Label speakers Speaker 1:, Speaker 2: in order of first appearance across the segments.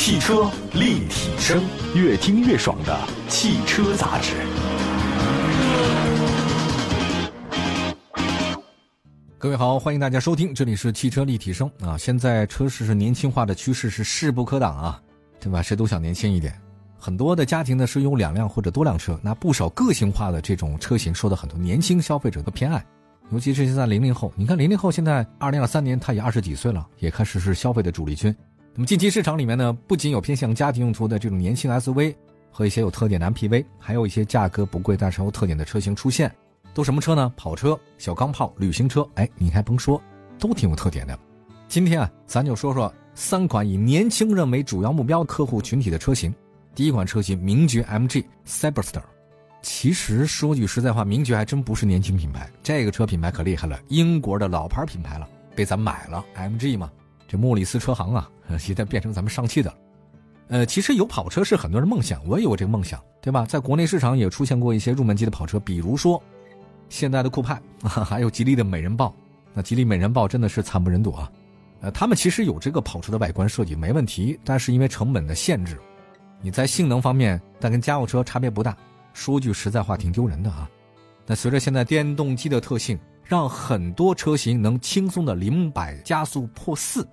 Speaker 1: 汽车立体声，越听越爽的汽车杂志。
Speaker 2: 各位好，欢迎大家收听，这里是汽车立体声啊。现在车市是年轻化的趋势是势不可挡啊，对吧？谁都想年轻一点。很多的家庭呢是有两辆或者多辆车，那不少个性化的这种车型受到很多年轻消费者的偏爱，尤其是现在零零后。你看零零后现在二零二三年他也二十几岁了，也开始是消费的主力军。那么近期市场里面呢，不仅有偏向家庭用途的这种年轻 SUV 和一些有特点的 MPV，还有一些价格不贵但是有特点的车型出现。都什么车呢？跑车、小钢炮、旅行车。哎，你还甭说，都挺有特点的。今天啊，咱就说说三款以年轻人为主要目标客户群体的车型。第一款车型名爵 MG Cyberster，其实说句实在话，名爵还真不是年轻品牌，这个车品牌可厉害了，英国的老牌品牌了，被咱买了 MG 嘛。这莫里斯车行啊，现在变成咱们上汽的了。呃，其实有跑车是很多人梦想，我也有这个梦想，对吧？在国内市场也出现过一些入门级的跑车，比如说现代的酷派，还有吉利的美人豹。那吉利美人豹真的是惨不忍睹啊。呃，他们其实有这个跑车的外观设计没问题，但是因为成本的限制。你在性能方面，但跟家用车差别不大。说句实在话，挺丢人的啊。那随着现在电动机的特性，让很多车型能轻松的零百加速破四。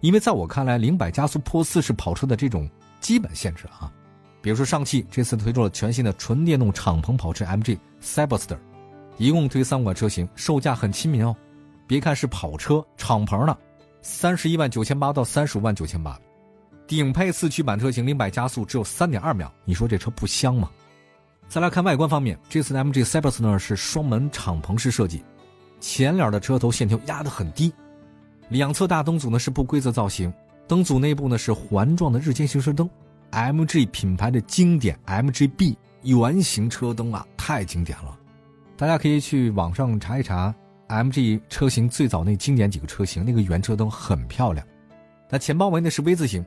Speaker 2: 因为在我看来，零百加速破四是跑车的这种基本限制啊。比如说上汽这次推出了全新的纯电动敞篷跑车 MG Cyberster，一共推三款车型，售价很亲民哦。别看是跑车敞篷的，三十一万九千八到三十五万九千八。顶配四驱版车型零百加速只有三点二秒，你说这车不香吗？再来看外观方面，这次的 MG Cyberster 是双门敞篷式设计，前脸的车头线条压得很低，两侧大灯组呢是不规则造型，灯组内部呢是环状的日间行车灯，MG 品牌的经典 MGB 圆形车灯啊，太经典了，大家可以去网上查一查 MG 车型最早那经典几个车型，那个圆车灯很漂亮。那前包围呢是 V 字形。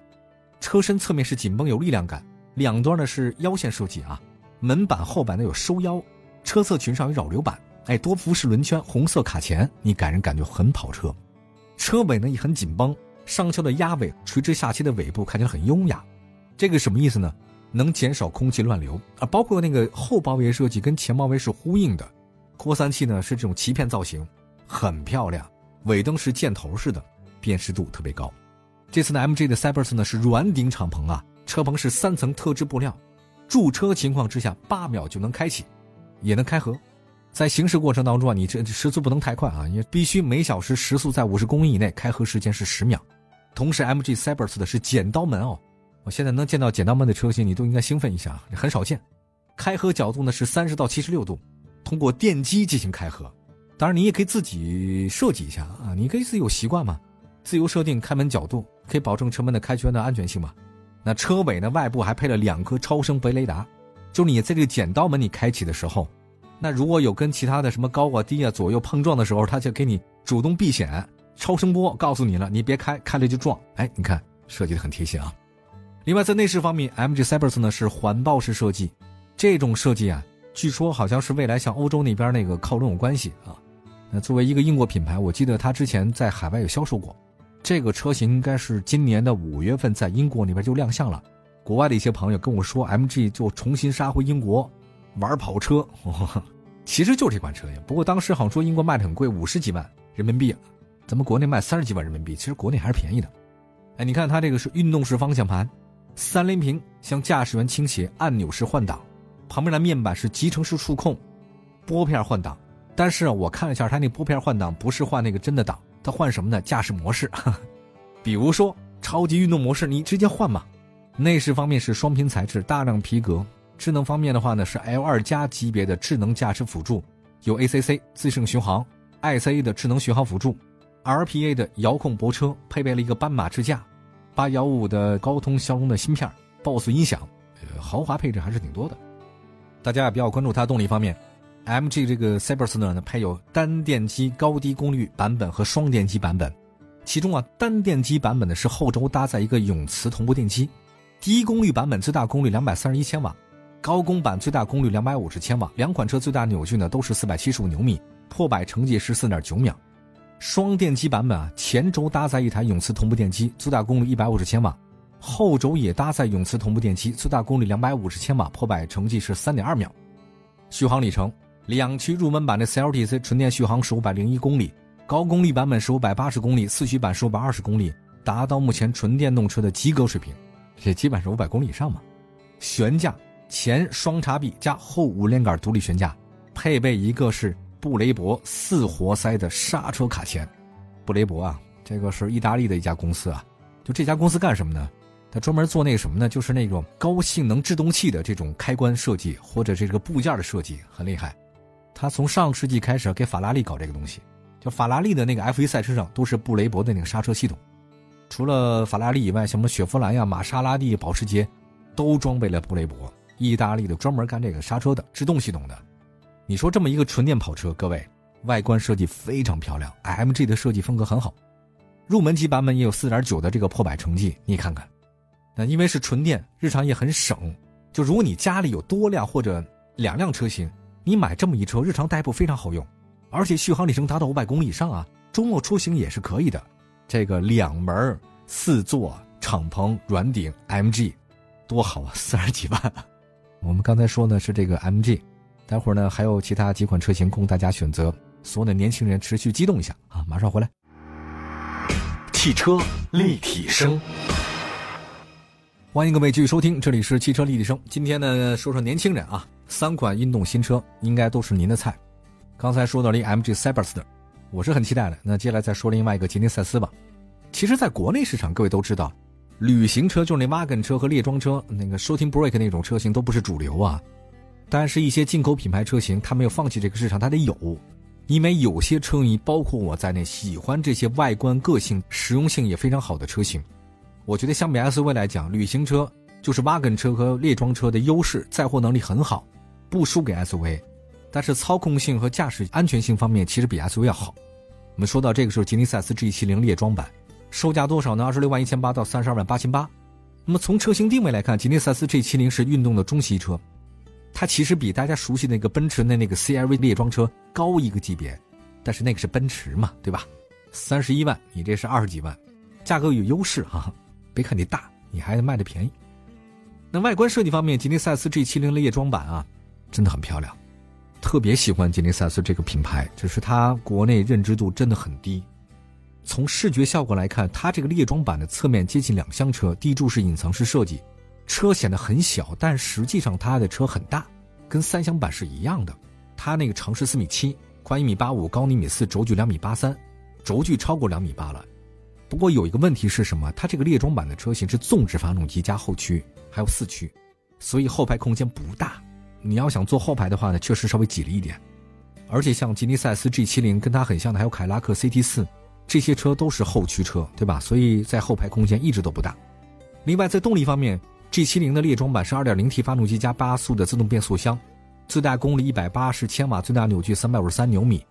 Speaker 2: 车身侧面是紧绷有力量感，两端呢是腰线设计啊，门板后板呢有收腰，车侧裙上有扰流板，哎，多辐式轮圈，红色卡钳，你给人感觉很跑车。车尾呢也很紧绷，上翘的鸭尾，垂直下切的尾部看起来很优雅，这个什么意思呢？能减少空气乱流啊，包括那个后包围设计跟前包围是呼应的，扩散器呢是这种鳍片造型，很漂亮，尾灯是箭头式的，辨识度特别高。这次的 MG 的 Cybers 呢是软顶敞篷啊，车棚是三层特制布料，驻车情况之下八秒就能开启，也能开合。在行驶过程当中啊，你这时速不能太快啊，你必须每小时时速在五十公里以内，开合时间是十秒。同时，MG Cybers 的是剪刀门哦，我现在能见到剪刀门的车型，你都应该兴奋一下，很少见。开合角度呢是三十到七十六度，通过电机进行开合。当然，你也可以自己设计一下啊，你可以自己有习惯嘛。自由设定开门角度，可以保证车门的开圈的安全性嘛？那车尾呢？外部还配了两颗超声波雷达，就是你在这个剪刀门你开启的时候，那如果有跟其他的什么高啊低啊左右碰撞的时候，它就给你主动避险，超声波告诉你了，你别开，开了就撞。哎，你看设计的很贴心啊。另外在内饰方面，MG Cyberster 呢是环抱式设计，这种设计啊，据说好像是未来向欧洲那边那个靠拢有关系啊。那作为一个英国品牌，我记得它之前在海外有销售过。这个车型应该是今年的五月份在英国那边就亮相了，国外的一些朋友跟我说，MG 就重新杀回英国玩跑车，其实就是这款车呀。不过当时好像说英国卖的很贵，五十几万人民币，咱们国内卖三十几万人民币，其实国内还是便宜的。哎，你看它这个是运动式方向盘，三连屏向驾驶员倾斜，按钮式换挡，旁边的面板是集成式触控，拨片换挡。但是我看了一下，它那拨片换挡不是换那个真的挡。它换什么呢？驾驶模式，比如说超级运动模式，你直接换嘛。内饰方面是双拼材质，大量皮革。智能方面的话呢，是 L 二加级别的智能驾驶辅助，有 ACC 自适应巡航，ICA 的智能巡航辅助，RPA 的遥控泊车，配备了一个斑马支架，八幺五的高通骁龙的芯片，BOSS 音响，呃豪华配置还是挺多的。大家也比较关注它动力方面。MG 这个 Cyberster 呢，配有单电机高低功率版本和双电机版本。其中啊，单电机版本呢是后轴搭载一个永磁同步电机，低功率版本最大功率两百三十一千瓦，高功版最大功率两百五十千瓦。两款车最大扭矩呢都是四百七十五牛米，破百成绩是四点九秒。双电机版本啊，前轴搭载一台永磁同步电机，最大功率一百五十千瓦，后轴也搭载永磁同步电机，最大功率两百五十千瓦，破百成绩是三点二秒。续航里程，两驱入门版的 CLTC 纯电续航是五百零一公里，高功率版本是五百八十公里，四驱版是五百二十公里，达到目前纯电动车的及格水平，这基本是五百公里以上嘛。悬架前双叉臂加后五连杆独立悬架，配备一个是布雷博四活塞的刹车卡钳。布雷博啊，这个是意大利的一家公司啊，就这家公司干什么呢？他专门做那个什么呢？就是那种高性能制动器的这种开关设计，或者这个部件的设计很厉害。他从上世纪开始给法拉利搞这个东西，就法拉利的那个 F1 赛车上都是布雷博的那个刹车系统。除了法拉利以外，什么雪佛兰呀、玛莎拉蒂、保时捷，都装备了布雷博。意大利的专门干这个刹车的制动系统的。你说这么一个纯电跑车，各位外观设计非常漂亮，MG 的设计风格很好。入门级版本也有4.9的这个破百成绩，你看看。那因为是纯电，日常也很省。就如果你家里有多辆或者两辆车型，你买这么一车，日常代步非常好用，而且续航里程达到五百公里以上啊，周末出行也是可以的。这个两门四座敞篷软顶 MG，多好啊，四十几万。我们刚才说呢是这个 MG，待会儿呢还有其他几款车型供大家选择。所有的年轻人持续激动一下啊，马上回来。
Speaker 1: 汽车立体声。
Speaker 2: 欢迎各位继续收听，这里是汽车立体声。今天呢，说说年轻人啊，三款运动新车应该都是您的菜。刚才说到了 MG Cyberster，我是很期待的。那接下来再说另外一个吉尼赛斯吧。其实，在国内市场，各位都知道，旅行车就是那 wagon 车和列装车，那个 shooting break 那种车型都不是主流啊。但是，一些进口品牌车型，它没有放弃这个市场，它得有，因为有些车迷，包括我在内，喜欢这些外观、个性、实用性也非常好的车型。我觉得相比 SUV 来讲，旅行车就是 wagon 车和列装车的优势，载货能力很好，不输给 SUV，但是操控性和驾驶安全性方面其实比 SUV 要好。我们说到这个时候，吉尼赛斯 G70 列装版售价多少呢？二十六万一千八到三十二万八千八。那么从车型定位来看，吉尼赛斯 G70 是运动的中型车，它其实比大家熟悉的那个奔驰的那个 CR-V 列装车高一个级别，但是那个是奔驰嘛，对吧？三十一万，你这是二十几万，价格有优势哈。别看你大，你还卖的便宜。那外观设计方面，吉尼赛斯 G70 列装版啊，真的很漂亮，特别喜欢吉尼赛斯这个品牌，只是它国内认知度真的很低。从视觉效果来看，它这个列装版的侧面接近两厢车，地柱是隐藏式设计，车显得很小，但实际上它的车很大，跟三厢版是一样的。它那个长是四米七，宽一米八五，高一米四，轴距两米八三，轴距超过两米八了。不过有一个问题是什么？它这个列装版的车型是纵置发动机加后驱，还有四驱，所以后排空间不大。你要想坐后排的话呢，确实稍微挤了一点。而且像吉尼赛斯 G70 跟它很像的还有凯拉克 CT4，这些车都是后驱车，对吧？所以在后排空间一直都不大。另外在动力方面，G70 的列装版是 2.0T 发动机加八速的自动变速箱，最大功率180千瓦，最大扭矩353牛米。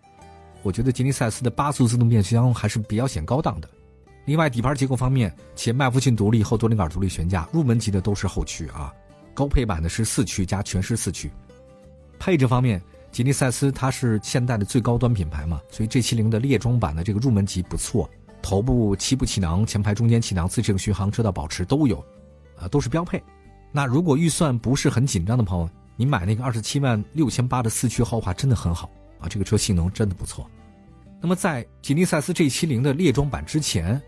Speaker 2: 我觉得吉尼赛斯的八速自动变速箱还是比较显高档的。另外，底盘结构方面，前麦弗逊独立后多连杆独立悬架，入门级的都是后驱啊，高配版的是四驱加全时四驱。配置方面，吉尼赛斯它是现代的最高端品牌嘛，所以 G70 的列装版的这个入门级不错，头部七部气囊、前排中间气囊、自适应巡航、车道保持都有，啊，都是标配。那如果预算不是很紧张的朋友，你买那个二十七万六千八的四驱豪华真的很好啊，这个车性能真的不错。那么在吉尼赛斯 G70 的列装版之前。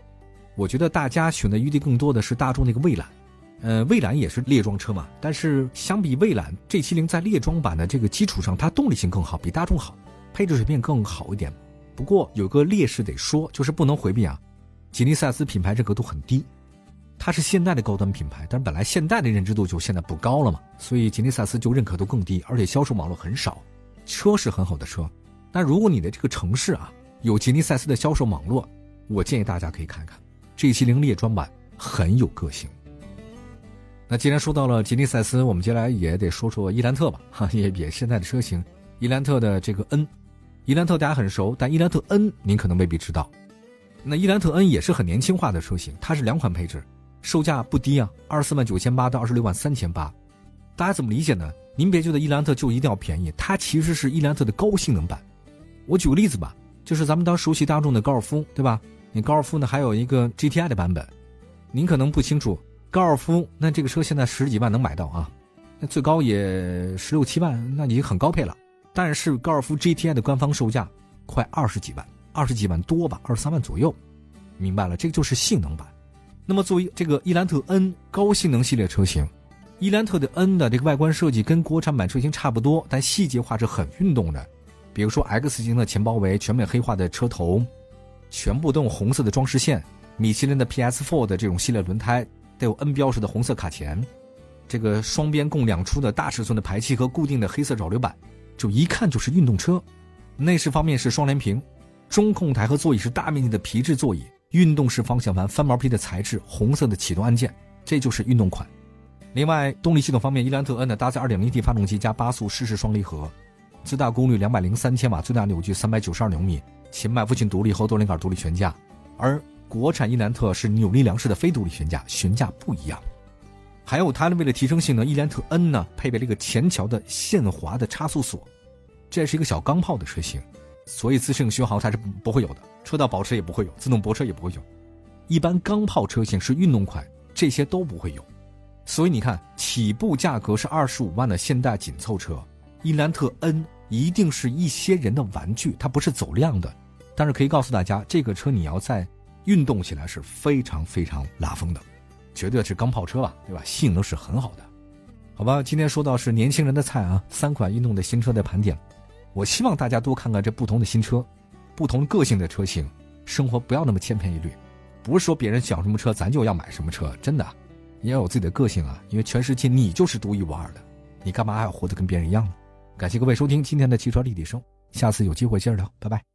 Speaker 2: 我觉得大家选的余地更多的是大众那个蔚揽，呃，蔚揽也是列装车嘛，但是相比蔚揽 G70 在列装版的这个基础上，它动力性更好，比大众好，配置水平更好一点。不过有个劣势得说，就是不能回避啊，吉尼赛斯品牌认可度很低，它是现代的高端品牌，但是本来现代的认知度就现在不高了嘛，所以吉尼赛斯就认可度更低，而且销售网络很少。车是很好的车，但如果你的这个城市啊有吉尼赛斯的销售网络，我建议大家可以看看。G70 列装版很有个性。那既然说到了吉利赛斯，我们接下来也得说说伊兰特吧，哈，也也现在的车型，伊兰特的这个 N，伊兰特大家很熟，但伊兰特 N 您可能未必知道。那伊兰特 N 也是很年轻化的车型，它是两款配置，售价不低啊，二十四万九千八到二十六万三千八。大家怎么理解呢？您别觉得伊兰特就一定要便宜，它其实是伊兰特的高性能版。我举个例子吧，就是咱们当熟悉大众的高尔夫，对吧？你高尔夫呢还有一个 GTI 的版本，您可能不清楚，高尔夫，那这个车现在十几万能买到啊，那最高也十六七万，那已经很高配了。但是高尔夫 GTI 的官方售价快二十几万，二十几万多吧，二十三万左右。明白了，这个就是性能版。那么作为这个伊兰特 N 高性能系列车型，伊兰特的 N 的这个外观设计跟国产版车型差不多，但细节化是很运动的。比如说 X 型的前包围，全面黑化的车头，全部都用红色的装饰线。米其林的 PS4 的这种系列轮胎。带有 N 标识的红色卡钳，这个双边共两出的大尺寸的排气和固定的黑色扰流板，就一看就是运动车。内饰方面是双联屏，中控台和座椅是大面积的皮质座椅，运动式方向盘翻毛皮的材质，红色的启动按键，这就是运动款。另外，动力系统方面，伊兰特 N 呢搭载 2.0T 发动机加八速湿式双离合，最大功率203千瓦，最大扭矩392牛米，前麦弗逊独立后多连杆独立悬架，而。国产伊兰特是扭力梁式的非独立悬架，悬架不一样。还有它呢，为了提升性能，伊兰特 N 呢配备了一个前桥的限滑的差速锁，这是一个小钢炮的车型，所以自适应巡航它是不会有的，车道保持也不会有，自动泊车也不会有。一般钢炮车型是运动款，这些都不会有。所以你看，起步价格是二十五万的现代紧凑车，伊兰特 N 一定是一些人的玩具，它不是走量的。但是可以告诉大家，这个车你要在。运动起来是非常非常拉风的，绝对是钢炮车吧，对吧？性能是很好的，好吧？今天说到是年轻人的菜啊，三款运动的新车的盘点，我希望大家多看看这不同的新车，不同个性的车型，生活不要那么千篇一律，不是说别人想什么车咱就要买什么车，真的，你要有自己的个性啊，因为全世界你就是独一无二的，你干嘛还要活得跟别人一样呢？感谢各位收听今天的汽车立体声，下次有机会接着聊，拜拜。